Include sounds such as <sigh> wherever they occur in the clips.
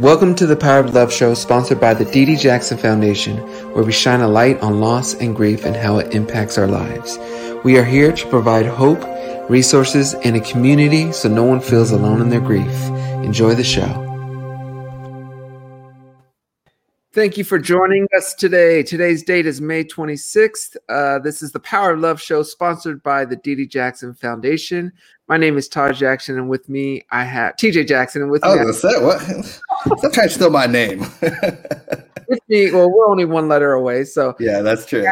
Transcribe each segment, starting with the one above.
Welcome to the Power of Love show, sponsored by the Dee Dee Jackson Foundation, where we shine a light on loss and grief and how it impacts our lives. We are here to provide hope, resources, and a community so no one feels alone in their grief. Enjoy the show. Thank you for joining us today. Today's date is May 26th. Uh, this is the Power of Love show, sponsored by the Dee Dee Jackson Foundation. My name is Taj Jackson, and with me I have TJ Jackson, and with I me, was gonna say what? To steal my name. <laughs> with me, well, we're only one letter away, so yeah, that's true.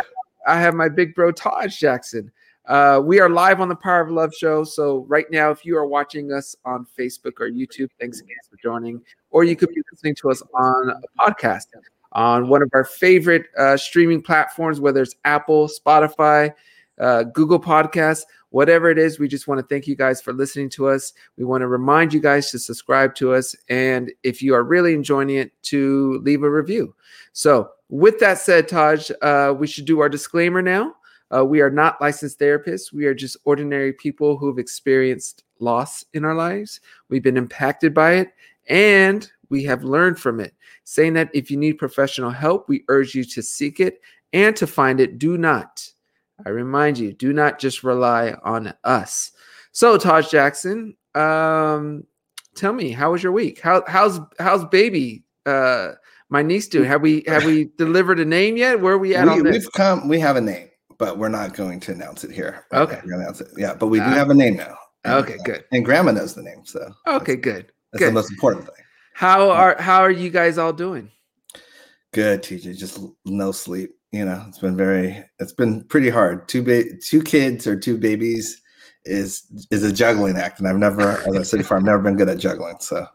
I have my big bro Taj Jackson. Uh, we are live on the Power of Love show. So right now, if you are watching us on Facebook or YouTube, thanks again for joining. Or you could be listening to us on a podcast on one of our favorite uh, streaming platforms, whether it's Apple, Spotify, uh, Google Podcasts, whatever it is. We just want to thank you guys for listening to us. We want to remind you guys to subscribe to us, and if you are really enjoying it, to leave a review. So, with that said, Taj, uh, we should do our disclaimer now. Uh, we are not licensed therapists. We are just ordinary people who've experienced loss in our lives. We've been impacted by it, and we have learned from it. Saying that if you need professional help, we urge you to seek it and to find it. Do not, I remind you, do not just rely on us. So, Taj Jackson, um, tell me, how was your week? How how's how's baby? Uh, my niece doing? Have we have we <laughs> delivered a name yet? Where are we at We, we've come. We have a name, but we're not going to announce it here. We're Okay. gonna announce it. Yeah, but we do Ah. have a name now. And, Okay, uh, good. And Grandma knows the name, so Okay, good. that's good. the most important thing. How are how are you guys all doing? Good, TJ. Just no sleep. You know, it's been very. It's been pretty hard. Two ba- two kids or two babies is is a juggling act, and I've never, as I said before, I've never been good at juggling. So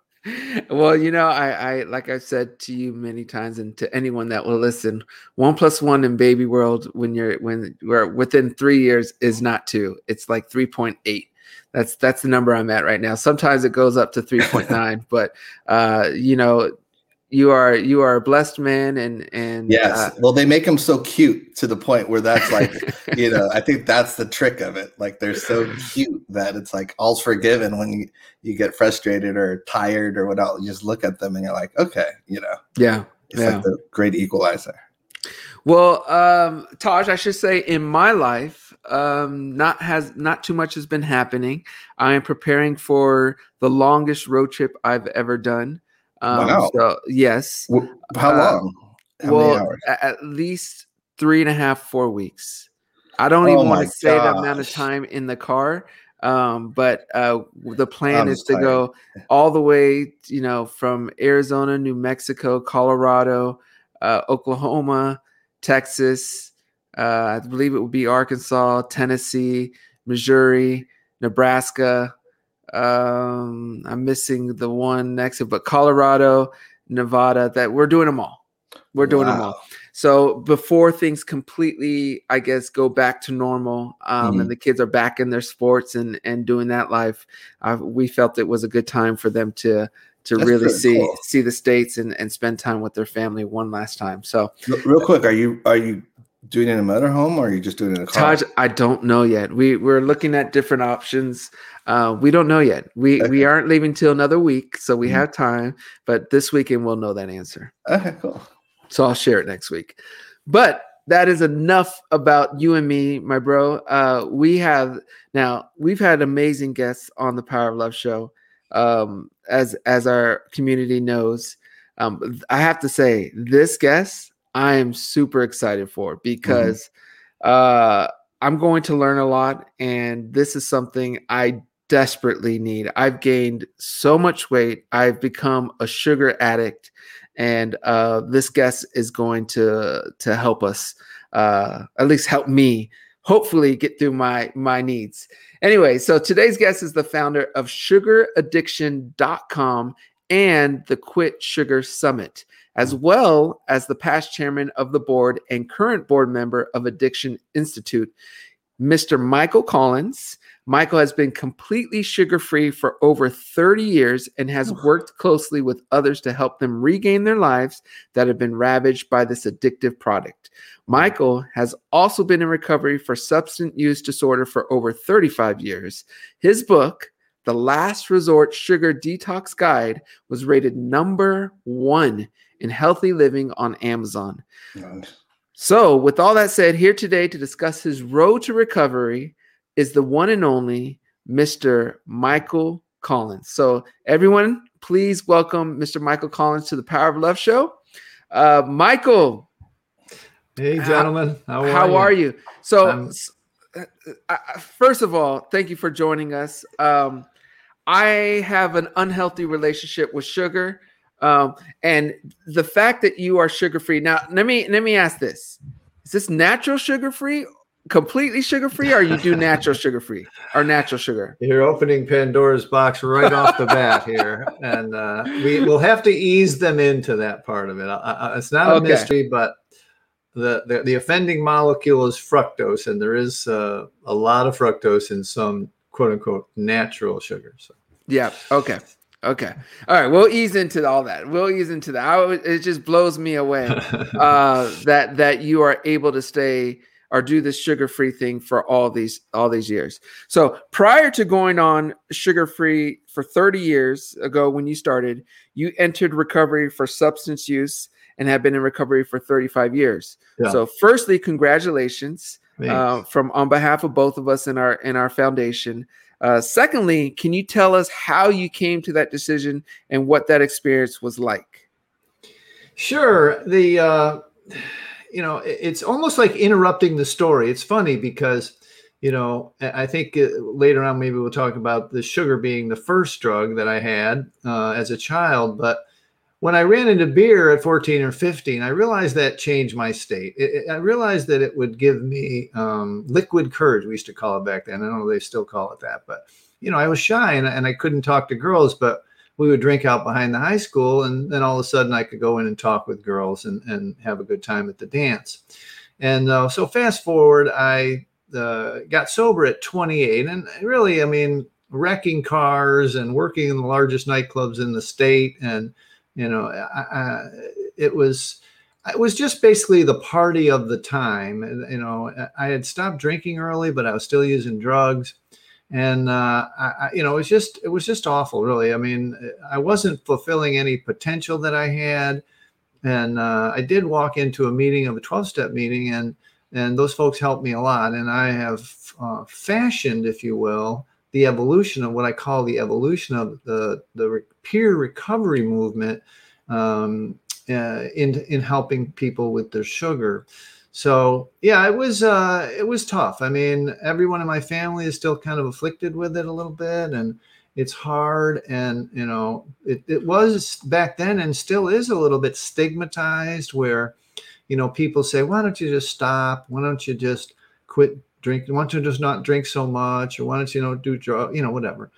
Well, you know, I, I like I've said to you many times, and to anyone that will listen, one plus one in baby world when you're when we're within three years is not two. It's like three point eight. That's that's the number I'm at right now. Sometimes it goes up to three point nine, <laughs> but uh, you know, you are you are a blessed man, and and yes, uh, well, they make them so cute to the point where that's like <laughs> you know, I think that's the trick of it. Like they're so cute that it's like all's forgiven when you you get frustrated or tired or whatnot. You just look at them and you're like, okay, you know, yeah, it's Yeah. like the great equalizer. Well, um, Taj, I should say in my life, um, not has not too much has been happening. I am preparing for the longest road trip I've ever done. Um, Wow. So yes, Wh- How Uh, long? How well, many hours? a- at least three and a half, four weeks. I don't Oh even want to say the amount of time in the car. Um, but uh, the plan I'm is to go <laughs> all the way, you know, from Arizona, New Mexico, Colorado, uh, Oklahoma, Texas. Uh, I believe it would be Arkansas, Tennessee, Missouri, Nebraska. Um, I'm missing the one next, to but Colorado, Nevada. That we're doing them all. We're doing them all. So before things completely, I guess, go back to normal, um, Mhm. and the kids are back in their sports and and doing that life, uh, we felt it was a good time for them to to That's really see cool. see the states and and spend time with their family one last time. So Real quick, are you are you doing it in a motorhome or are you just doing it in a car? Taj, I don't know yet. We we're looking at different options. Uh, we don't know yet. We we aren't leaving till another week, so we Mhm. have time. But this weekend we'll know that answer. Okay, cool. So I'll share it next week. But that is enough about you and me, my bro. Uh, we have now we've had amazing guests on the Power of Love show. Um, as as our community knows, um, I have to say this guest I am super excited for because uh, I'm going to learn a lot, and this is something I desperately need. I've gained so much weight. I've become a sugar addict and uh, this guest is going to to help us uh, at least help me hopefully get through my my needs anyway so today's guest is the founder of sugaraddiction.com and the quit sugar summit as well as the past chairman of the board and current board member of addiction institute mr michael collins Michael has been completely sugar free for over 30 years and has worked closely with others to help them regain their lives that have been ravaged by this addictive product. Michael has also been in recovery for substance use disorder for over 35 years. His book, The Last Resort Sugar Detox Guide was rated number one in healthy living on Amazon. Nice. So, with all that said, here today to discuss his road to recovery is the one and only Mr. Michael Collins. So, everyone, please welcome Mr. Michael Collins to the Power of Love show. Uh, Michael, Hey, gentlemen. How are how you? are you? So, I'm- s- uh, uh, first of all, thank you for joining us. Um, I have an unhealthy relationship with sugar, um, and the fact that you are sugar free. Now, let me let me ask this: Is this natural sugar free, completely sugar free, or you do <laughs> natural sugar free or natural sugar? You're opening Pandora's box right off the bat here, and uh, we will have to ease them into that part of it. Uh, uh, it's not a Okay. mystery, but the, the the offending molecule is fructose, and there is uh, a lot of fructose in some quote unquote natural sugar. So Yeah. Okay. Okay. All right. We'll ease into all that. We'll ease into that. I, it just blows me away. <laughs> uh, that that you are able to stay or do this sugar free thing for all these all these years. So prior to going on sugar free for 30 years ago when you started, you entered recovery for substance use and have been in recovery for 35 years. Yeah. So firstly, congratulations uh, from on behalf of both of us in our in our foundation. Uh, secondly, can you tell us how you came to that decision and what that experience was like? Sure. The uh, you know, it's almost like interrupting the story. It's funny because you know I think uh, later on maybe we'll talk about the sugar being the first drug that I had uh, as a child, but when I ran into beer at 14 or 15, I realized that changed my state. It, it- I realized that it would give me um, liquid courage. We used to call it back then. I don't know they still call it that, but you know, I was shy and, and I couldn't talk to girls, but we would drink out behind the high school and then all of a sudden i could go in and talk with girls and, and have a good time at the dance and uh, so fast forward i uh, got sober at 28 and really i mean wrecking cars and working in the largest nightclubs in the state and you know I, I, it was it was just basically the party of the time you know i had stopped drinking early but i was still using drugs. And uh, I, you know, it was just it was just awful, really. I mean, I wasn't fulfilling any potential that I had, and uh, I did walk into a meeting of a twelve step meeting, and and those folks helped me a lot, and I have uh, fashioned, if you will, the evolution of what I call the evolution of the the peer recovery movement um, uh, in in helping people with their sugar. So yeah, it was uh, it was tough. I mean, everyone in my family is still kind of afflicted with it a little bit, and it's hard. And you know, it, it was back then, and still is a little bit stigmatized. Where you know people say, "Why don't you just stop? Why don't you just quit drinking? Why don't you just not drink so much? Or why don't you, you know do drug? You know, whatever."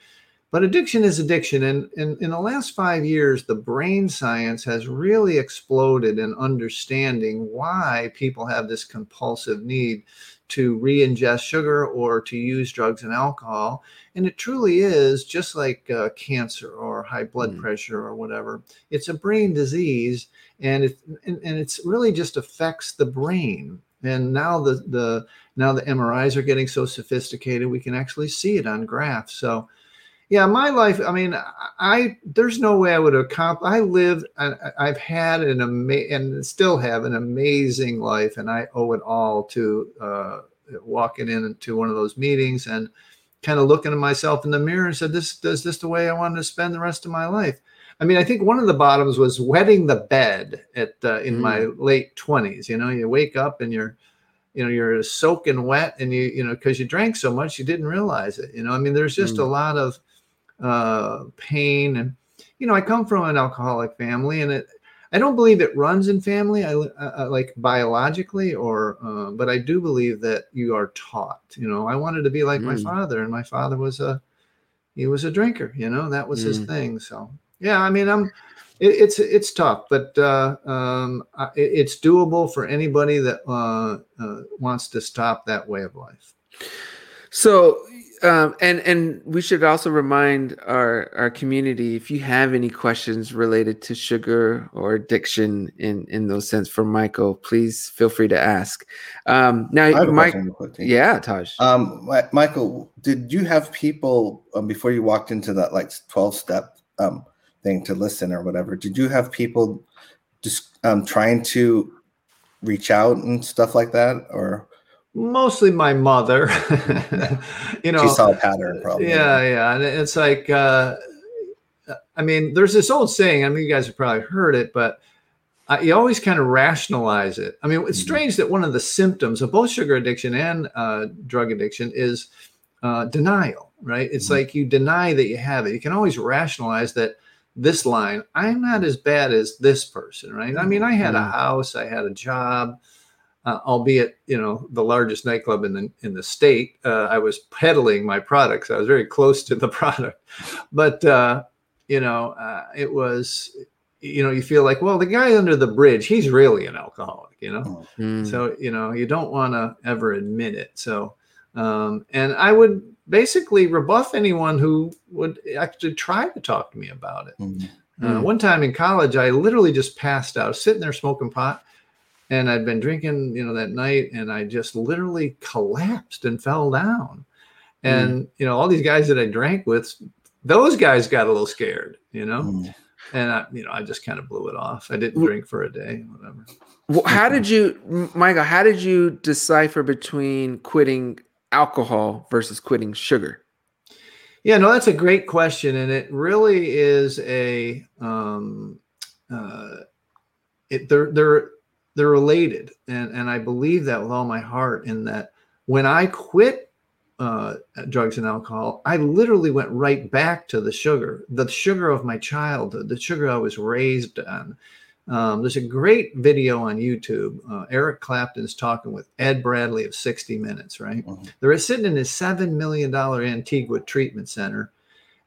But addiction is addiction. And in, in the last five years, the brain science has really exploded in understanding why people have this compulsive need to re ingest sugar or to use drugs and alcohol. And it truly is just like uh, cancer or high blood Mm. pressure or whatever. It's a brain disease and it and, and it's really just affects the brain. And now the the now the MRIs are getting so sophisticated we can actually see it on graphs. So yeah my life i mean i, there's no way i would accomplish. i lived I, i've had an ama- and still have an amazing life and i owe it all to uh, walking into one of those meetings and kind of looking at myself in the mirror and said this is this the way i wanted to spend the rest of my life i mean i think one of the bottoms was wetting the bed at uh, in my late 20s you know you wake up and you're you know you're soaking wet and you you know because you drank so much you didn't realize it you know i mean there's just Mm. a lot of uh, pain and you know i come from an alcoholic family and it i don't believe it runs in family i, like biologically or uh, but i do believe that you are taught you know i wanted to be like my Mm. father and my father was a he was a drinker you know that was his Mm. thing so yeah i mean i'm it, it's it's tough but uh, um, it- it's doable for anybody that uh, uh, wants to stop that way of life So um, and and we should also remind our our community if you have any questions related to sugar or addiction in in those sense for Michael, please feel free to ask. Um, now, Mike, yeah, Taj. Um, Michael, did you have people um, before you walked into that like twelve step um thing to listen or whatever? Did you have people just um trying to reach out and stuff like that, or mostly my mother. <laughs> you know, she saw a pattern probably. Yeah, yeah, and it's like, uh, I mean, there's this old saying. I mean, you guys have probably heard it, but uh, you always kind of rationalize it. I mean, it's mm-hmm. strange that one of the symptoms of both sugar addiction and uh, drug addiction is uh, denial. Right? It's mm-hmm. like you deny that you have it. You can always rationalize that this line i'm not as bad as this person right i mean i had a mm-hmm. house i had a job uh, albeit you know the largest nightclub in the in the state. Uh, I was peddling my products. I was very close to the <laughs> product, but uh, you know uh, it was you know you feel like well the guy under the bridge he's really an alcoholic. You know, mm. so you know you don't want to ever admit it. So um, and I would basically rebuff anyone who would actually try to talk to me about it. Mm. Mm. one time in college, I literally just passed out, sitting there smoking pot and I'd been drinking, you know, that night, and I just literally collapsed and fell down. And mm. you know, all these guys that I drank with, those guys got a little scared, you know, mm. and I, you know, I just kind of blew it off. I didn't drink for a day, whatever. Well, how did you, Michael? How did you decipher between quitting alcohol versus quitting sugar? Yeah, no, that's a great question, and it really is a um, uh, it there there they're related. And and i believe that with all my heart in that when i quit uh, drugs and alcohol i literally went right back to the sugar the sugar of my childhood the sugar i was raised on. Um, there's a great video on youtube uh, eric clapton's talking with ed bradley of 60 minutes right? Mm-hmm. they're sitting in his $7 million antigua treatment center.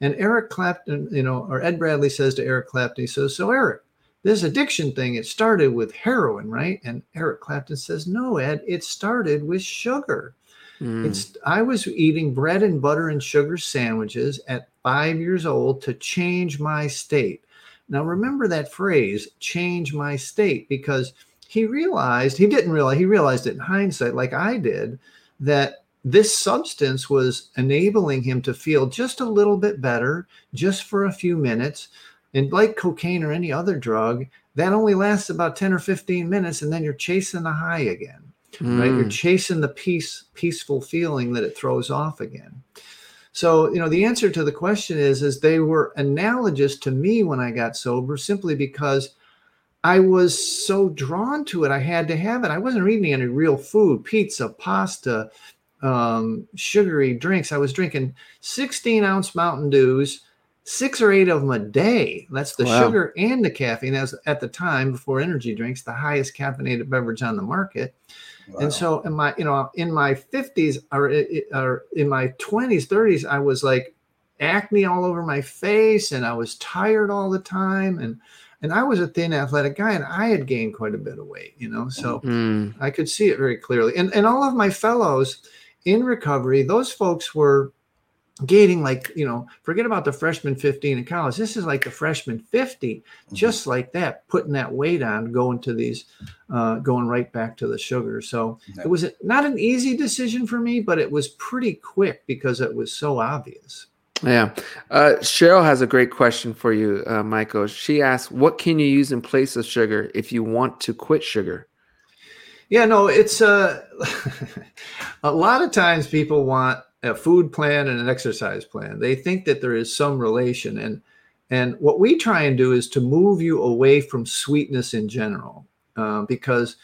And eric clapton you know or ed bradley says to eric clapton he says so eric this addiction thing, it started with heroin, right? And Eric Clapton says, no, Ed, it started with sugar. Mm. It's I was eating bread and butter and sugar sandwiches at five years old to change my state. Now remember that phrase, change my state, because he realized, he didn't realize, he realized it in hindsight, like I did, that this substance was enabling him to feel just a little bit better, just for a few minutes and like cocaine or any other drug, that only lasts about 10 or 15 minutes, and then you're chasing the high again. Mm. Right? You're mm. chasing the peace, peaceful feeling that it throws off again. So, you know, the answer to the question is, is they were analogous to me when I got sober simply because I was so drawn to it. I had to have it. I wasn't eating any real food, pizza, pasta, um, sugary drinks. I was drinking 16 ounce Mountain Dews, six or eight of them a day. That's the wow. sugar and the caffeine. As at the time before energy drinks, the highest caffeinated beverage on the market. Wow. And so in my, you know, in my 50s or, or in my 20s, 30s, I was like acne all over my face and I was tired all the time. And and I was a thin athletic guy and I had gained quite a bit of weight, you know. So mm. I could see it very clearly. And and all of my fellows in recovery, those folks were gaining like you know forget about the freshman 15 in college. This is like the freshman 50 mm-hmm. just like that putting that weight on going to these uh, going right back to the sugar. So it was not an easy decision for me but it was pretty quick because it was so obvious. Yeah. Uh, cheryl has a great question for you uh, michael. She asks what can you use in place of sugar if you want to quit sugar? Yeah no it's uh, <laughs> a lot of times people want a food plan and an exercise plan. They think that there is some relation. And and what we try and do is to move you away from sweetness in general, uh, because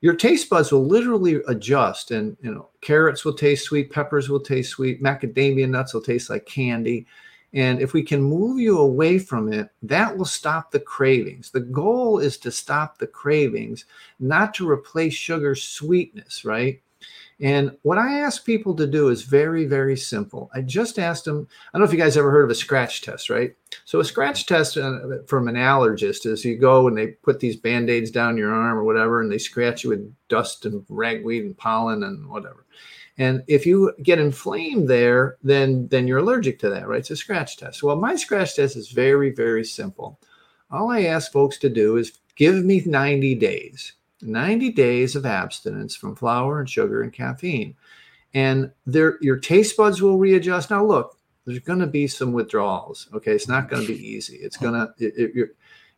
your taste buds will literally adjust. And you know, carrots will taste sweet, peppers will taste sweet, macadamia nuts will taste like candy. And if we can move you away from it, that will stop the cravings. The goal is to stop the cravings, not to replace sugar sweetness, right? And what I ask people to do is very, very simple. I just asked them, I don't know if you guys ever heard of a scratch test, right? So, a scratch test uh, from an allergist is you go and they put these band aids down your arm or whatever, and they scratch you with dust and ragweed and pollen and whatever. And if you get inflamed there, then then you're allergic to that, right? It's a scratch test. Well, my scratch test is very, very simple. All I ask folks to do is give me 90 days, 90 days of abstinence from flour and sugar and caffeine. And there your taste buds will readjust. Now look, there's going to be some withdrawals. Okay, it's not going to be easy. It's gonna it, it, you're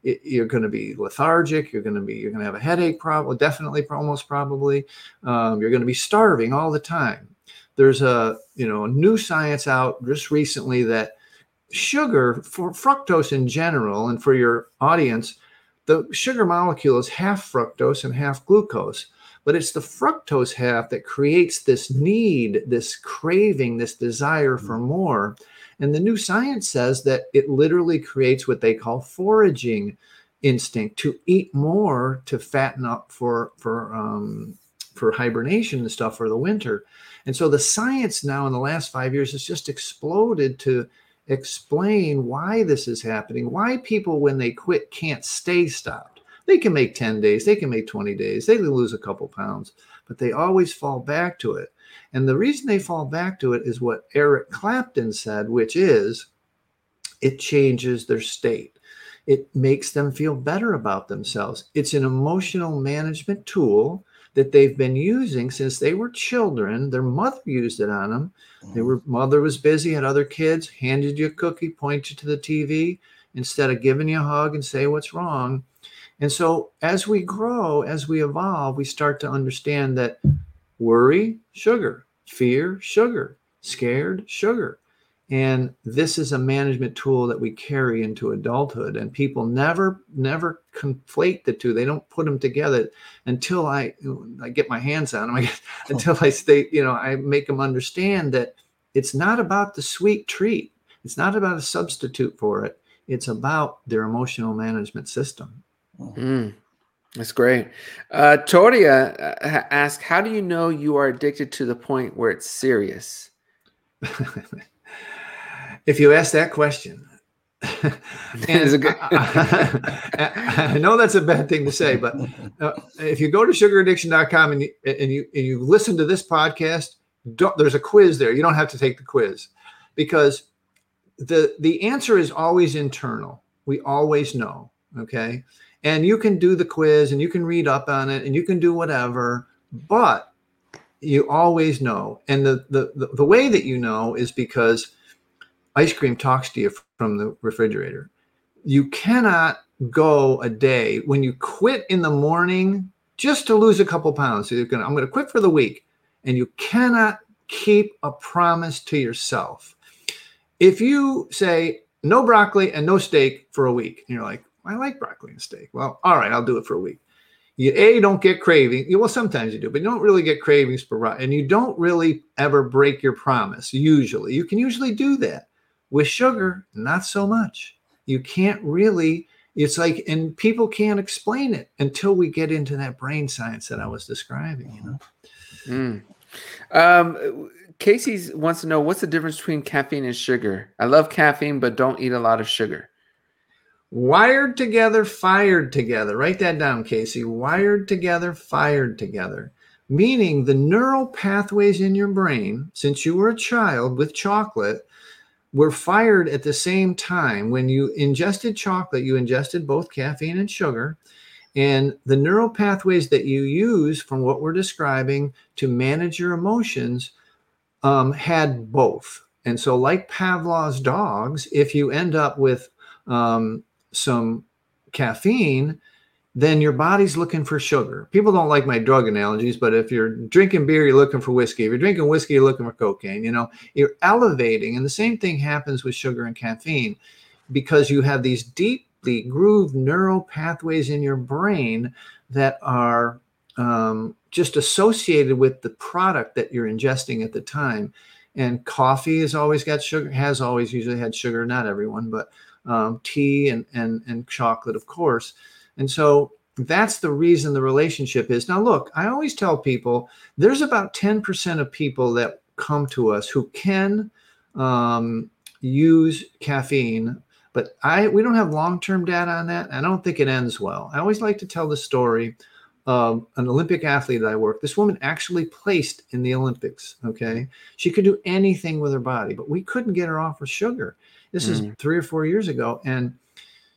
it, you're going to be lethargic. You're going to be you're going to have a headache. Probably, definitely, almost probably. Um, you're going to be starving all the time. There's a you know a new science out just recently that sugar for fructose in general and for your audience, the sugar molecule is half fructose and half glucose but it's the fructose half that creates this need, this craving, this desire for mm. more. And the new science says that it literally creates what they call foraging instinct to eat more to fatten up for for um, for hibernation and stuff for the winter. And so the science now in the last five years has just exploded to explain why this is happening, why people when they quit can't stay stopped they can make 10 days, they can make 20 days, they can lose a couple pounds, but they always fall back to it. And the reason they fall back to it is what Eric Clapton said, which is it changes their state. It makes them feel better about themselves. It's an emotional management tool that they've been using since they were children. Their mother used it on them. Their mm-hmm. were mother was busy, had other kids, handed you a cookie, pointed you to the TV instead of giving you a hug and say what's wrong. And so as we grow, as we evolve, we start to understand that worry, sugar, fear, sugar, scared, sugar. And this is a management tool that we carry into adulthood. And people never, never conflate the two. They don't put them together until I, I get my hands on them. I <laughs> until I stay, you know, I make them understand that it's not about the sweet treat. It's not about a substitute for it. It's about their emotional management system. Mm, that's great. Uh, Toria uh, asked, "How do you know you are addicted to the point where it's serious?" <laughs> if you ask that question, <laughs> and I, <laughs> I, know that's a bad thing to say, but uh, if you go to sugaraddiction.com and you, and you and you listen to this podcast, there's a quiz there. You don't have to take the quiz because the the answer is always internal. We always know. Okay and you can do the quiz and you can read up on it and you can do whatever but you always know and the the, the, the way that you know is because ice cream talks to you from the refrigerator you cannot go a day when you quit in the morning just to lose a couple pounds so you're gonna i'm gonna quit for the week and you cannot keep a promise to yourself if you say no broccoli and no steak for a week and you're like I like broccoli and steak. Well, all right, I'll do it for a week. You a don't get craving. Well, sometimes you do, but you don't really get cravings for and you don't really ever break your promise. Usually, you can usually do that with sugar, not so much. You can't really. It's like, and people can't explain it until we get into that brain science that I was describing. You know. Mm. Um, Casey wants to know what's the difference between caffeine and sugar. I love caffeine, but don't eat a lot of sugar. Wired together, fired together. Write that down, Casey. Wired together, fired together. Meaning the neural pathways in your brain, since you were a child with chocolate, were fired at the same time. When you ingested chocolate, you ingested both caffeine and sugar. And the neural pathways that you use from what we're describing to manage your emotions um, had both. And so, like Pavlov's dogs, if you end up with um, some caffeine, then your body's looking for sugar. People don't like my drug analogies, but if you're drinking beer, you're looking for whiskey. If you're drinking whiskey, you're looking for cocaine. You know, you're elevating. And the same thing happens with sugar and caffeine because you have these deeply grooved neural pathways in your brain that are um, just associated with the product that you're ingesting at the time. And coffee has always got sugar, has always usually had sugar, not everyone, but um, tea and, and, and chocolate, of course. And so that's the reason the relationship is. Now, look, I always tell people there's about 10% of people that come to us who can um, use caffeine, but I we don't have long-term data on that. I don't think it ends well. I always like to tell the story of an Olympic athlete that I work. This woman actually placed in the Olympics. Okay, she could do anything with her body, but we couldn't get her off of sugar. This is Mm. three or four years ago, and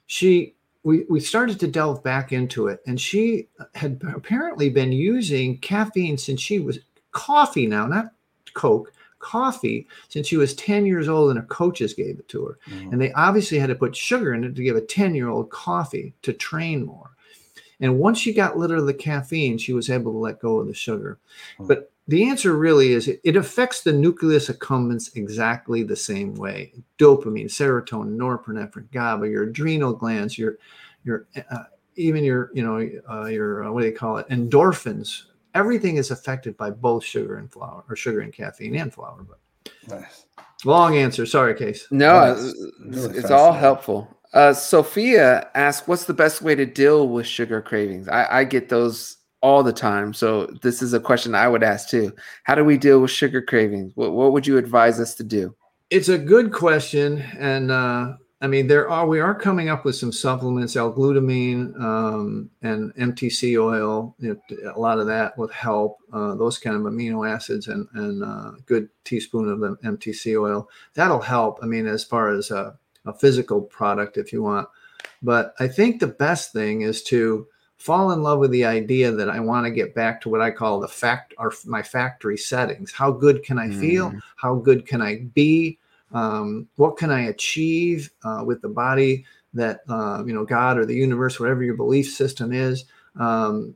she we we started to delve back into it, and she had apparently been using caffeine since she was coffee now, not Coke, coffee since she was 10 years old, and her coaches gave it to her. Mhm. And they obviously had to put sugar in it to give a 10 year old coffee to train more. And once she got rid of the caffeine, she was able to let go of the sugar. Hmm. But the answer really is it, it affects the nucleus accumbens exactly the same way dopamine, serotonin, norepinephrine, GABA, your adrenal glands, your, your, uh, even your, you know, uh, your, uh, what do they call it? Endorphins. Everything is affected by both sugar and flour, or sugar and caffeine and flour. But Nice. long answer. Sorry, Case. No, That's it's, really it's all helpful. Uh, Sophia asked, "What's the best way to deal with sugar cravings?" I, I get those all the time, so this is a question I would ask too. How do we deal with sugar cravings? What, what would you advise us to do? It's a good question, and uh, I mean, there are we are coming up with some supplements, L-glutamine um, and MTC oil. You know, a lot of that would help. Uh, those kind of amino acids and and uh, good teaspoon of MTC oil that'll help. I mean, as far as a, a physical product, if you want. But I think the best thing is to fall in love with the idea that I want to get back to what I call the fact or my factory settings. How good can I feel? Mm. How good can I be? Um, what can I achieve uh, with the body that uh, you know God or the universe, whatever your belief system is, um,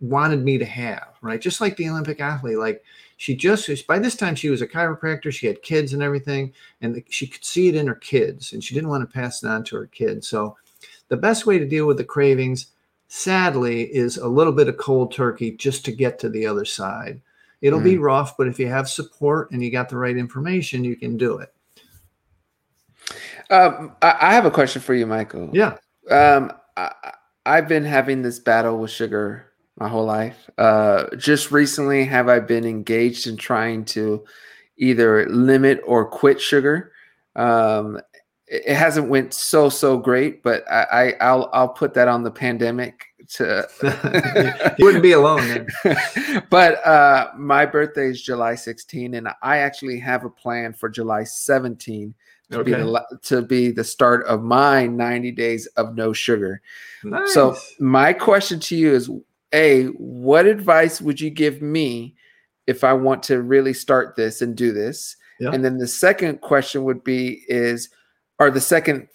wanted me to have? Right, just like the Olympic athlete, like she just by this time she was a chiropractor, she had kids and everything, and she could see it in her kids, and she didn't want to pass it on to her kids. So the best way to deal with the cravings sadly is a little bit of cold turkey just to get to the other side it'll be rough but if you have support and you got the right information you can do it Um, I, I have a question for you, Michael. yeah Um, I, I've been having this battle with sugar my whole life. Uh, just recently, have I been engaged in trying to either limit or quit sugar? Um, it, hasn't went so so great, but I, I I'll I'll put that on the pandemic to. <laughs> you wouldn't be alone then. <laughs> but uh, my birthday is July 16, and I actually have a plan for July 17 to be the to be the start of my 90 days of no sugar. nice. So my question to you is: A, what advice would you give me if I want to really start this and do this? Yeah. And then the second question would be: Is or the second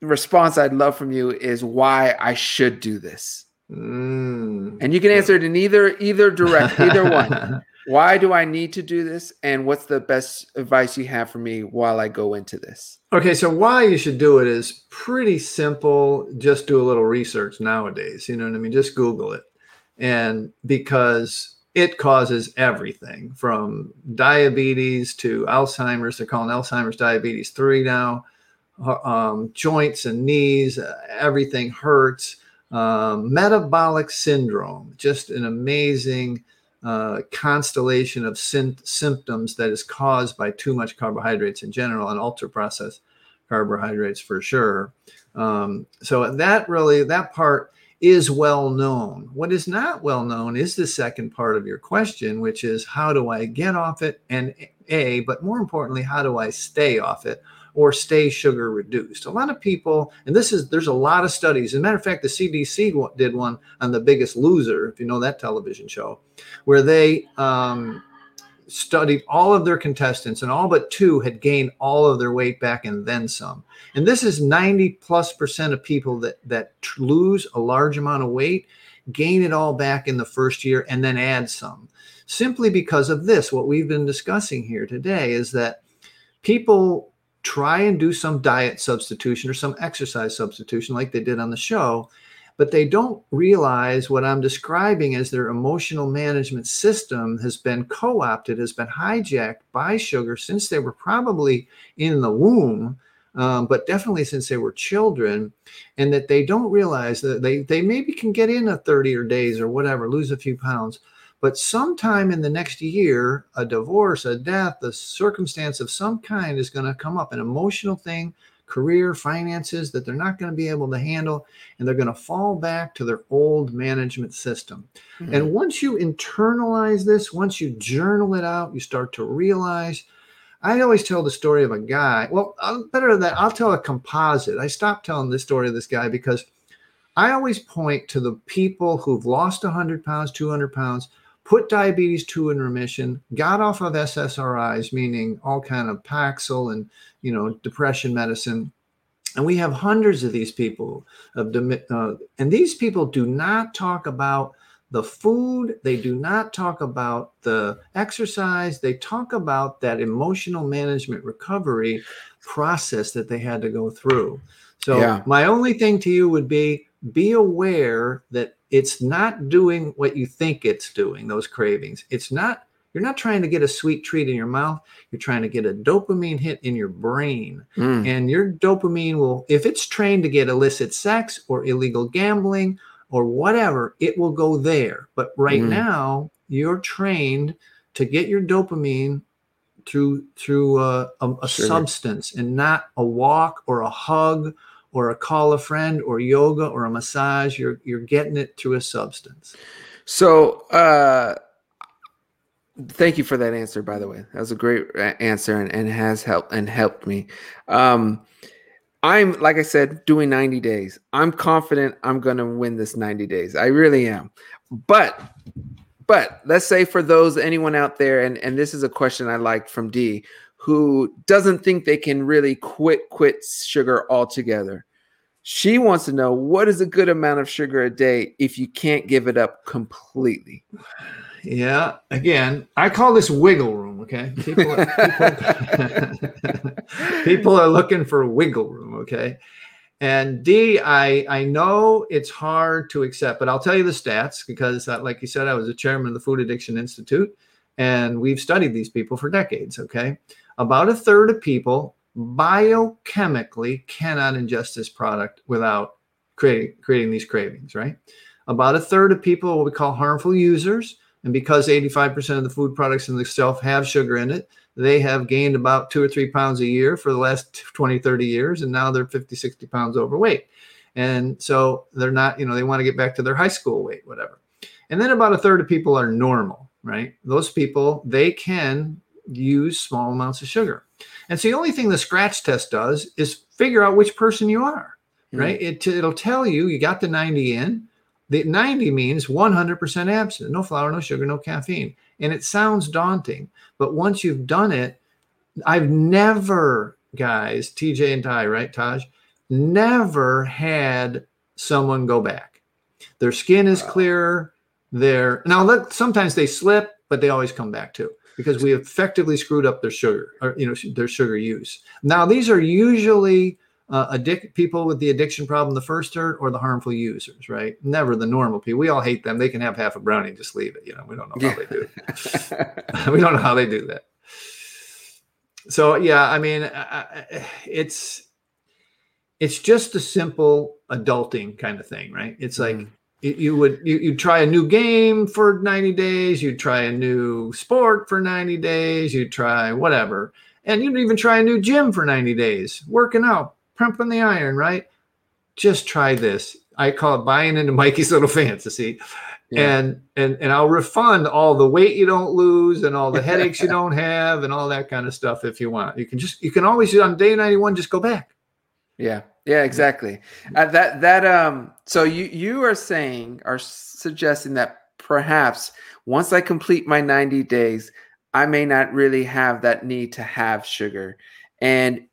response I'd love from you is why I should do this. Mm. And you can answer it in either either direct, <laughs> either one. Why do I need to do this? And what's the best advice you have for me while I go into this? Okay, so why you should do it is pretty simple. Just do a little research nowadays. You know what I mean? Just Google it. And because it causes everything from diabetes to Alzheimer's, they're calling Alzheimer's diabetes 3 now, um, joints and knees, uh, everything hurts. Um, metabolic syndrome, just an amazing uh, constellation of sym- symptoms that is caused by too much carbohydrates in general and ultra processed carbohydrates for sure. Um, so that really that part is well known. What is not well known is the second part of your question, which is how do I get off it? And a, but more importantly, how do I stay off it? Or stay sugar reduced. A lot of people, and this is there's a lot of studies. As a matter of fact, the CDC did one on the Biggest Loser, if you know that television show, where they um, studied all of their contestants and all but two had gained all of their weight back and then some. And this is 90 plus percent of people that that lose a large amount of weight gain it all back in the first year and then add some. Simply because of this what we've been discussing here today is that people try and do some diet substitution or some exercise substitution like they did on the show but they don't realize what I'm describing as their emotional management system has been co opted, has been hijacked by sugar since they were probably in the womb, um, but definitely since they were children, and that they don't realize that they, they maybe can get in a 30 or days or whatever, lose a few pounds. But sometime in the next year, a divorce, a death, a circumstance of some kind is going to come up, an emotional thing career, finances that they're not going to be able to handle, and they're going to fall back to their old management system. Mm-hmm. And once you internalize this, once you journal it out, you start to realize. I always tell the story of a guy. Well, better than that, I'll tell a composite. I stopped telling the story of this guy because I always point to the people who've lost 100 pounds, 200 pounds, put diabetes 2 in remission, got off of SSRIs, meaning all kind of Paxil and, you know, depression medicine. And we have hundreds of these people of uh, and these people do not talk about the food, they do not talk about the exercise, they talk about that emotional management recovery process that they had to go through. So yeah. my only thing to you would be be aware that it's not doing what you think it's doing, those cravings. It's not, you're not trying to get a sweet treat in your mouth. You're trying to get a dopamine hit in your brain. Mm. And your dopamine will, if it's trained to get illicit sex or illegal gambling or whatever, it will go there. But right mm. now, you're trained to get your dopamine through through a, a, a sure. substance and not a walk or a hug or a call a friend or yoga or a massage you're you're getting it through a substance. So uh thank you for that answer by the way. That was a great answer and, and has helped and helped me. Um i'm like i said doing 90 days. I'm confident i'm gonna win this 90 days. I really am. But but let's say for those anyone out there and and this is a question i like from d who doesn't think they can really quit quit sugar altogether. She wants to know what is a good amount of sugar a day if you can't give it up completely. Yeah, again, I call this wiggle room. Okay, people are, people, <laughs> people are looking for wiggle room. Okay, and D, I I know it's hard to accept, but I'll tell you the stats because, uh, like you said, I was a chairman of the Food Addiction Institute, and we've studied these people for decades. Okay, about a third of people biochemically cannot ingest this product without creating, creating these cravings, right? About a third of people, what we call harmful users, and because 85% of the food products in the shelf have sugar in it, they have gained about two or three pounds a year for the last <laughs> 20, 30 years, and now they're 50, 60 pounds overweight. And so they're not, you know, they want to get back to their high school weight, whatever. And then about a third of people are normal, right? Those people, they can use small amounts of sugar. And so the only thing the scratch test does is figure out which person you are, mm-hmm. right? It, it'll tell you you got the 90 in. The 90 means 100% absent, no flour, no sugar, no caffeine. And it sounds daunting, but once you've done it, I've never, guys, TJ and Ty, right, Taj, never had someone go back. Their skin is clearer. They're now look, sometimes they slip, but they always come back too because we effectively screwed up their sugar or you know their sugar use. Now these are usually uh, addict people with the addiction problem, the first third, or the harmful users, right? Never the normal people. We all hate them. They can have half a brownie, just leave it. You know, we don't know how they do. <laughs> we don't know how they do that. So yeah, I mean, it's it's just a simple adulting kind of thing, right? It's like mm you would you, you try a new game for 90 days you try a new sport for 90 days you try whatever. And you'd even try a new gym for 90 days. Working out pumping the iron right? Just try this. I call it buying into mikey's little <laughs> fantasy. Yeah. and and and i'll refund all the weight you don't lose and all the headaches you <laughs> don't have and all that kind of stuff if you want. You can just you can always on day 91 just go back yeah yeah, exactly. Uh, that that um. So you you are saying are suggesting that perhaps once I complete my ninety days, I may not really have that need to have sugar, and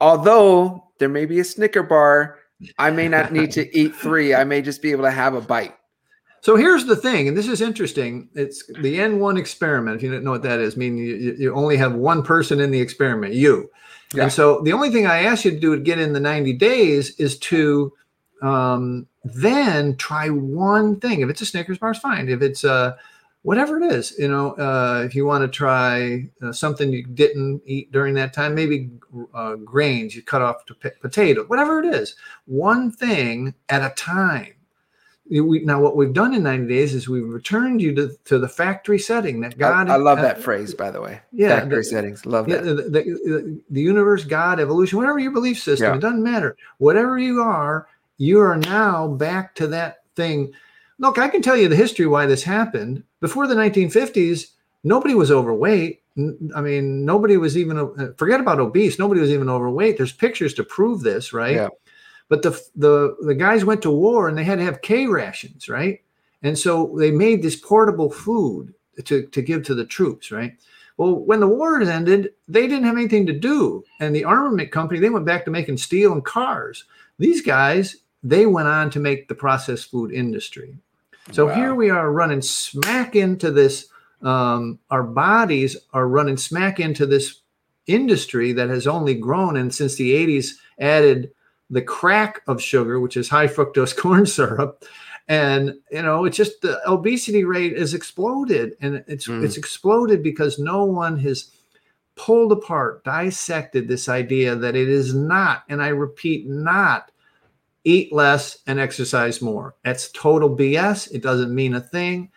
although there may be a Snicker bar, I may not need to <laughs> eat three. I may just be able to have a bite. So here's the thing, and this is interesting. It's the N1 experiment. If you don't know what that is, meaning you, you only have one person in the experiment, you. Yeah. And so the only thing I ask you to do to get in the 90 days is to um, then try one thing. If it's a Snickers bar, it's fine. If it's uh, whatever it is, you know, uh, if you want to try uh, something you didn't eat during that time, maybe uh, grains, you cut off to p- potato, whatever it is, one thing at a time. We, now what we've done in 90 days is we've returned you to, to the factory setting that God. I, I love uh, that phrase, by the way. Yeah, factory the, settings. Love that. The, the, the, universe, God, evolution, whatever your belief system, yeah. it doesn't matter. Whatever you are, you are now back to that thing. Look, I can tell you the history why this happened. Before the 1950s, nobody was overweight. I mean, nobody was even uh, forget about obese. Nobody was even overweight. There's pictures to prove this, right? Yeah. But the the the guys went to war and they had to have K rations, right? And so they made this portable food to, to give to the troops, right? Well, when the war ended, they didn't have anything to do. And the armament company, they went back to making steel and cars. These guys, they went on to make the processed food industry. So wow. here we are running smack into this. Um, our bodies are running smack into this industry that has only grown and since the 80s added the crack of sugar, which is high fructose <laughs> corn syrup. And you know, it's just the obesity rate has exploded, and it's mm. it's exploded because no one has pulled apart, dissected this idea that it is not, and I repeat, not eat less and exercise more. That's total BS. It doesn't mean a thing.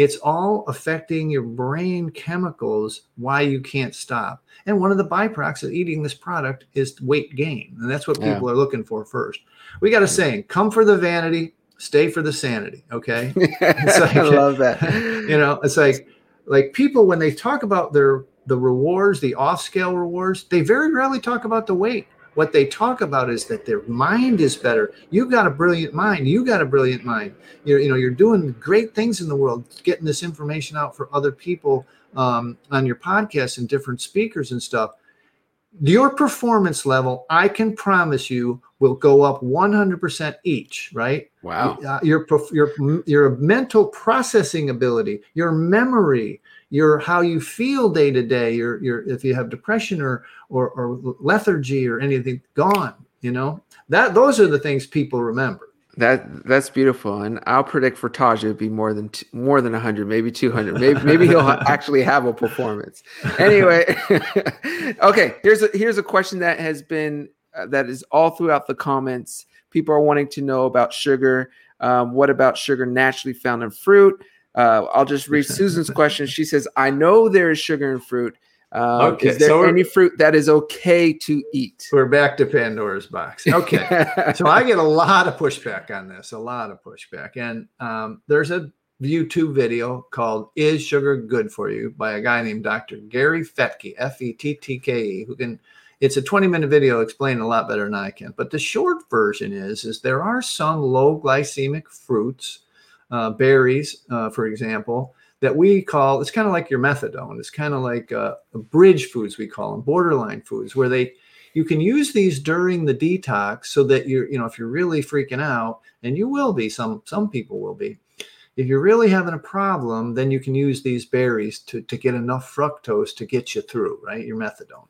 It's all affecting your brain chemicals, why you can't stop. And one of the byproducts of eating this product is weight gain. And that's what people yeah. are looking for first. We got a saying come for the vanity, stay for the sanity. Okay. <laughs> Like, I love that. <laughs> You know, it's like, like people, when they talk about their, the rewards, the off scale rewards, they very rarely talk about the weight. What they talk about is that their mind is better. You've got a brilliant mind. You got a brilliant mind. You're, you know, you're doing great things in the world, getting this information out for other people um, on your podcast and different speakers and stuff. Your performance level, I can promise you, will go up 100% each. Right? Wow. Uh, your your your mental processing ability, your memory, your how you feel day to day your your if you have depression or or, or lethargy or anything gone you know? That those are the things people remember. That that's beautiful and i'll predict for taj it'd be more than t- more than 100 maybe 200 maybe maybe he'll <laughs> actually have a performance. Anyway <laughs> okay here's a here's a question that has been uh, that is all throughout the comments. People are wanting to know about sugar. Um, what about sugar naturally found in fruit uh, I'll just read <laughs> Susan's question. She says, "I know there is sugar in fruit. Uh, okay, is there so any fruit that is okay to eat?" We're back to Pandora's box. <laughs> Okay, so I get a lot of pushback on this, a lot of pushback, and um, there's a YouTube video called "Is Sugar Good for You?" by a guy named Dr. Gary Fettke, F-E-T-T-K-E, who can. It's a 20 minute video explaining a lot better than I can. But the short version is, is there are some low glycemic fruits uh, berries, uh, for example, that we call it's kind of like your methadone. It's kind of like uh, bridge foods we call them, borderline foods, where they you can use these during the detox so that you're you know if you're really freaking out, and you will be some some people will be. If you're really having a problem, then you can use these berries to, to get enough fructose to get you through, right? Your methadone.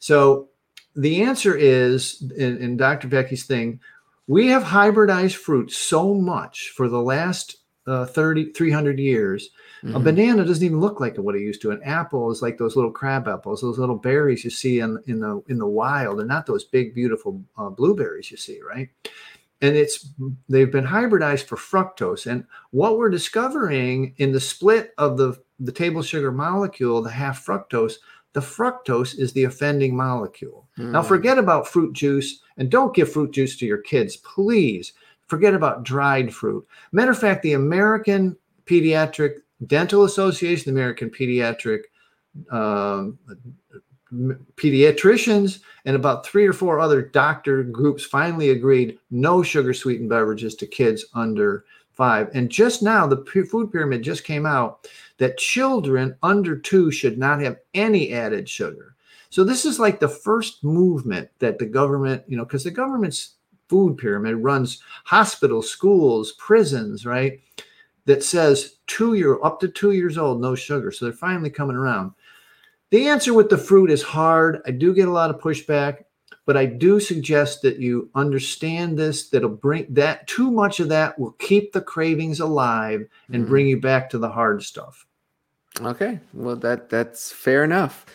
So the answer is in, in Dr. Fettke's thing, we have hybridized fruit so much for the last uh, 30, 300 years. Mm-hmm. A banana doesn't even look like what it used to. An apple is like those little crab apples, those little berries you see in, in the in the wild, and not those big, beautiful uh, blueberries you see, right? And it's they've been hybridized for fructose. And what we're discovering in the split of the the table sugar molecule, the half fructose, the fructose is the offending molecule. Mm. Now, forget about fruit juice and don't give fruit juice to your kids, please. Forget about dried fruit. Matter of fact, the American Pediatric Dental Association, the American Pediatric um, pediatricians and about three or four other doctor groups finally agreed no sugar sweetened beverages to kids under five. And just now, the food pyramid just came out that children under two should not have any added sugar. So this is like the first movement that the government, you know, because the government's food pyramid runs hospitals, schools, prisons, right? That says two year up to two years old, no sugar. So they're finally coming around. The answer with the fruit is hard. I do get a lot of pushback but I do suggest that you understand this. That'll bring that too much of that will keep the cravings alive and mm-hmm. bring you back to the hard stuff. Okay, well that that's fair enough.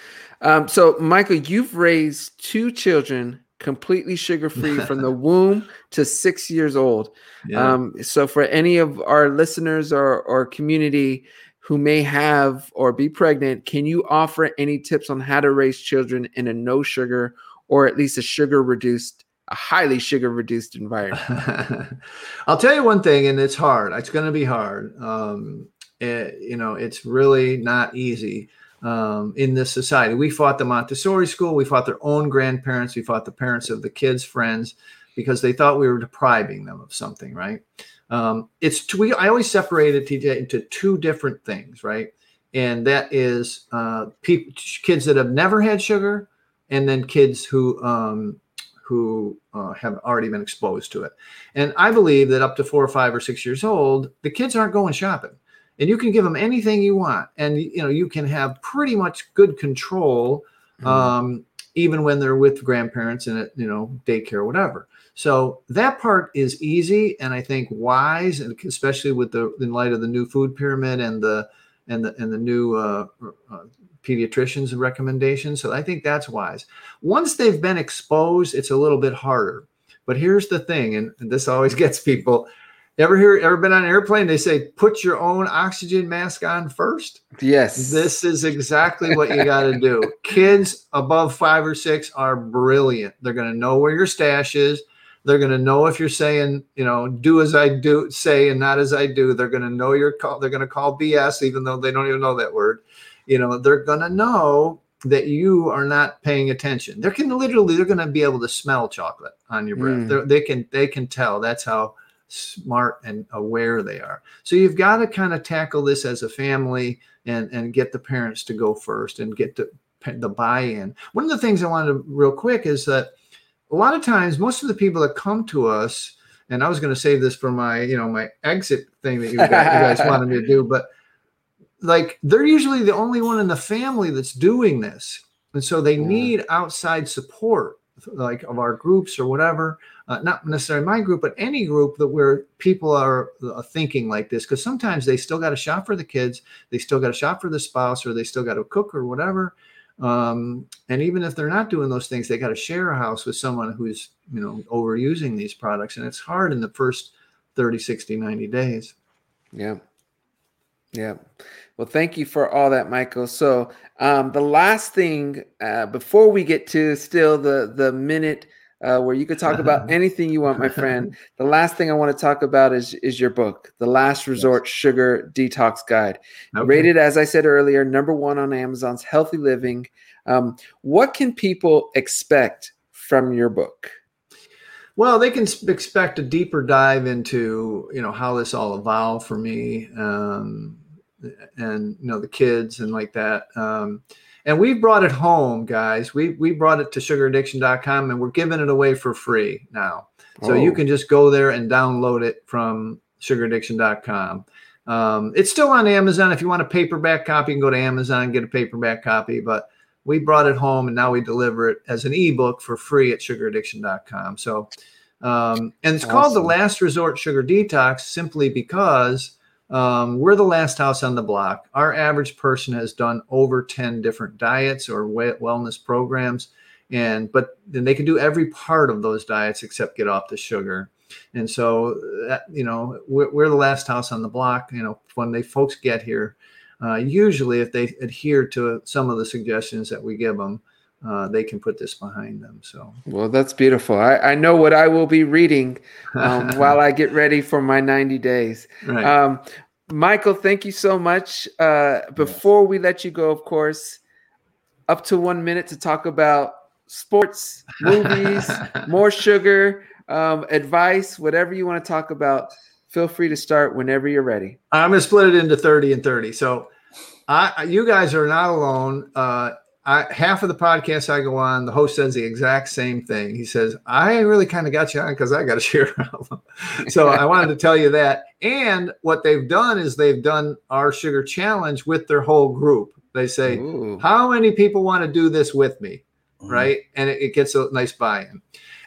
Um, so Michael, you've raised two children completely sugar free <laughs> from the womb to six years old. Yeah. Um, so for any of our listeners or, or community who may have or be pregnant, can you offer any tips on how to raise children in a no sugar or at least a sugar reduced, a highly sugar reduced <laughs> environment? I'll tell you one thing, and it's hard. It's going to be hard. Um, it, you know, it's really not easy um, in this society. We fought the Montessori school. We fought their own grandparents. We fought the parents of the kids' friends because they thought we were depriving them of something, right? Um, it's we. I always separate it TJ, into two different things, right? And that is uh, people, kids that have never had sugar, and then kids who um, who uh, have already been exposed to it. And I believe that up to four or five or six years old, the kids aren't going shopping, and you can give them anything you want, and you know you can have pretty much good control, um, even when they're with grandparents and at you know daycare whatever. So that part is easy and I think wise, and especially with the in light of the new food pyramid and the and the and the new uh, uh, pediatricians recommendations. So I think that's wise. Once they've been exposed, it's a little bit harder. But here's the thing, and, this always <laughs> gets people. Ever hear? Ever been on an airplane? They say put your own oxygen mask on first. yes. This is exactly what you got to do. <laughs> Kids above five or six are brilliant. They're going to know where your stash is. They're going to know if you're saying, you know, do as I do, say, and not as I do. They're going to know your call. They're going to call BS, even though they don't even know that word. You know, they're going to know that you are not paying attention. They can literally, they're going to be able to smell chocolate on your breath. Mm. They're- can, they can tell. That's how smart and aware they are. So you've got to kind of tackle this as a family and and get the parents to go first and get the the buy-in. One of the things I wanted to real quick is that a lot of times most of the people that come to us and I was going to save this for my you know my exit thing that you guys, you guys wanted me to do but like they're usually the only one in the family that's doing this and so they Yeah. need outside support like of our groups or whatever uh, not necessarily my group but any group that where people are uh, thinking like this because sometimes they still got to shop for the kids they still got to shop for the spouse or they still got to cook or whatever um, and even if they're not doing those things they got to share a house with someone who's you know overusing these products and it's hard in the first 30 60 90 days Yeah. Yeah. Well, thank you for all that, Michael. So, um, the last thing uh, before we get to still the the minute uh, where you could talk about <laughs> anything you want, my friend. The last thing I want to talk about is is your book, The Last Resort Sugar Detox Guide. Okay. Rated, as I said earlier, number one on Amazon's Healthy Living. Um, what can people expect from your book? Well, they can expect a deeper dive into you know how this all evolved for me, um, and you know the kids and like that. Um, and we've brought it home, guys. We we brought it to sugaraddiction.com and we're giving it away for free now. So you Oh. can just go there and download it from sugaraddiction.com. Um, it's still on Amazon. If you want a paperback copy, you can go to Amazon and get a paperback copy. But we brought it home and now we deliver it as an ebook for free at sugaraddiction.com. So, um, and it's called The Last Resort Sugar Detox simply because um, we're the last house on the block. Our average person has done over 10 different diets or wellness programs. And, but then they can do every part of those diets except get off the sugar. And so that, you know, we're, we're the last house on the block. You know, when they folks get here, uh, usually if they adhere to some of the suggestions that we give them, uh, they can put this behind them. So, Well, that's beautiful. I, I know what I will be reading um, <laughs> while I get ready for my 90 days. right. Um, Michael, thank you so much. Uh, before we let you go, of course, up to one minute to talk about sports, <laughs> movies, more sugar, um, advice, whatever you want to talk about. Feel free to start whenever you're ready. I'm going to split it into 30 and 30. So, I, you guys are not alone. Uh, I, half of the podcasts I go on, the host says the exact same thing. He says, I really kind of got you on because I got a <laughs> share. album." so I wanted to tell you that. And what they've done is they've done our sugar challenge with their whole group. They say, Ooh. how many people want to do this with me? Mhm. Right. And it, it gets a nice buy-in.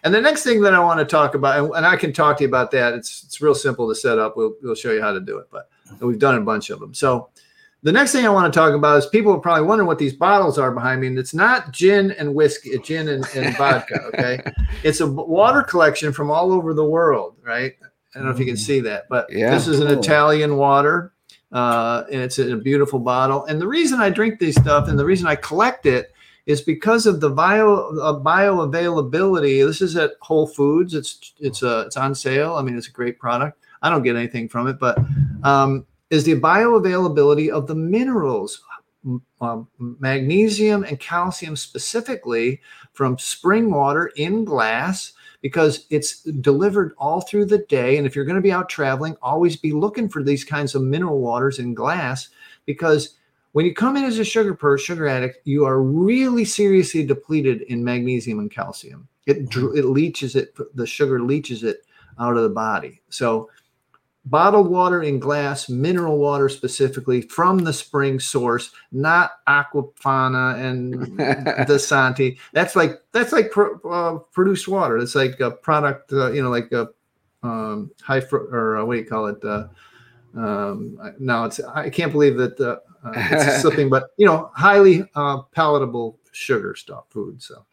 And the next thing that I want to talk about, and, and I can talk to you about that. It's it's real simple to set up. We'll we'll show you how to do it, but we've done a bunch of them. So the next thing I want to talk about is people are probably wondering what these bottles are behind me, and it's not gin and whiskey, gin and, and vodka. Okay, <laughs> it's a water collection from all over the world, right? I don't know if you can see that, but Yeah, this is an cool. Italian water, uh, and it's in a beautiful bottle. And the reason I drink these stuff and the reason I collect it is because of the bio uh, bioavailability. This is at Whole Foods. It's it's uh, it's on sale. I mean, it's a great product. I don't get anything from it, but um, is the bioavailability of the minerals, um, magnesium and calcium specifically from spring water in glass because it's delivered all through the day. And if you're going to be out traveling, always be looking for these kinds of mineral waters in glass because when you come in as a sugar per sugar addict, you are really seriously depleted in magnesium and calcium. It it leaches it. The sugar leaches it out of the body. So bottled water in glass, mineral water specifically from the spring source, not Aquafina and <laughs> Dasani. That's like that's like pro, uh, produced water. It's like a product, uh, you know, like a um, high fr- or uh, what do you call it? Uh, um, I- no, it's I can't believe that uh, uh, it's <laughs> slipping, but you know, highly uh, palatable sugar stuff, food. So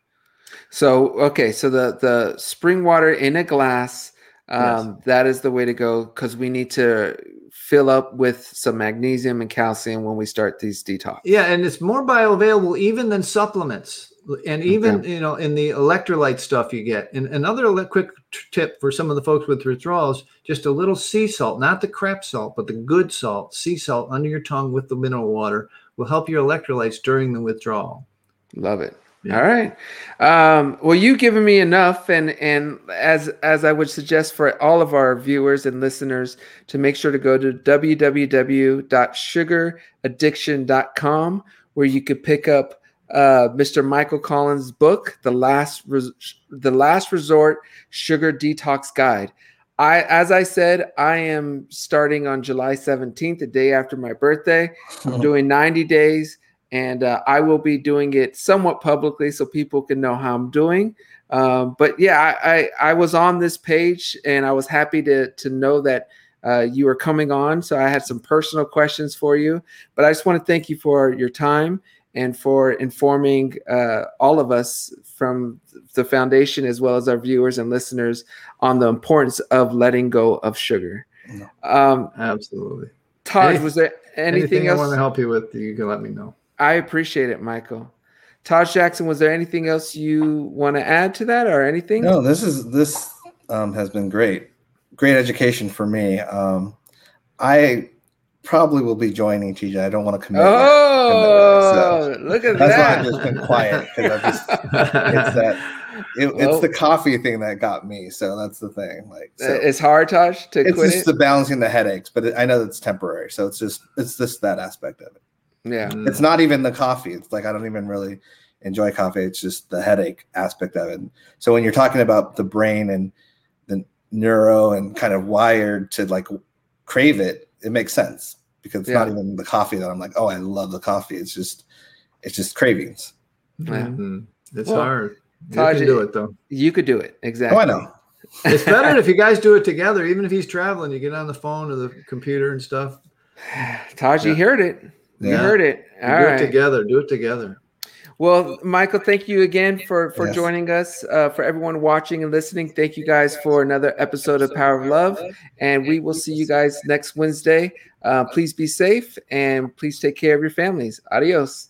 So okay, so the the spring water in a glass, um, that is the way to go because we need to fill up with some magnesium and calcium when we start these detox. yeah, and it's more bioavailable even than supplements, and even you know in the electrolyte stuff you get. And another quick t- tip for some of the folks with withdrawals: just a little sea salt, not the crap salt, but the good salt, sea salt under your tongue with the mineral water will help your electrolytes during the withdrawal. Love it. All right. Um, well, you've given me enough, and and as as I would suggest for all of our viewers and listeners to make sure to go to www.sugaraddiction.com where you could pick up uh, Mr. Michael Collins' book, the last Res- the last resort sugar detox guide. I, as I said, I am starting on July 17th, the day after my birthday. I'm <laughs> doing 90 days and uh, I will be doing it somewhat publicly so people can know how I'm doing. Um, but yeah, I, I I was on this page and I was happy to to know that uh, you were coming on. So I had some personal questions for you, but I just want to thank you for your time and for informing uh, all of us from the foundation as well as our viewers and listeners on the importance of letting go of sugar. No. Um, Absolutely. Taj, was there anything, Anything, I want to help you with, you can let me know. I appreciate it, Michael. Taj Jackson, was there anything else you want to add to that or anything? No, this is this um, has been great, great education for me. Um, I probably will be joining TJ. I don't want to commit. Oh, <laughs> look at that. That's why. I've just been quiet because it's that it, Well- it's the coffee thing that got me. So that's the thing. Like so it's hard, Tosh, to it's quit just it. the balancing the headaches, but it, I know it's temporary. So it's just it's just that aspect of it. Yeah. Mm. It's not even the coffee. It's like I don't even really enjoy coffee. It's just the headache aspect of it. So when you're talking about the brain and the neuro and kind of wired to like crave it, it makes sense because it's not even the coffee that I'm like, oh, I love the coffee. It's just it's just cravings. Yeah. Mhm. It's Well, hard. You Taj, can do it though. You could do it. Exactly. Oh, I know. <laughs> It's better if you guys do it together. Even if he's traveling, you get on the phone or the computer and stuff. <sighs> Taj, you Yeah. heard it. You heard it. All do right. it together. Do it together. Well, Michael, thank you again for for Yes. joining us. Uh, for everyone watching and listening, thank you guys for another episode of Power of Love, and we will see you guys next Wednesday. Uh, please be safe and please take care of your families. Adios.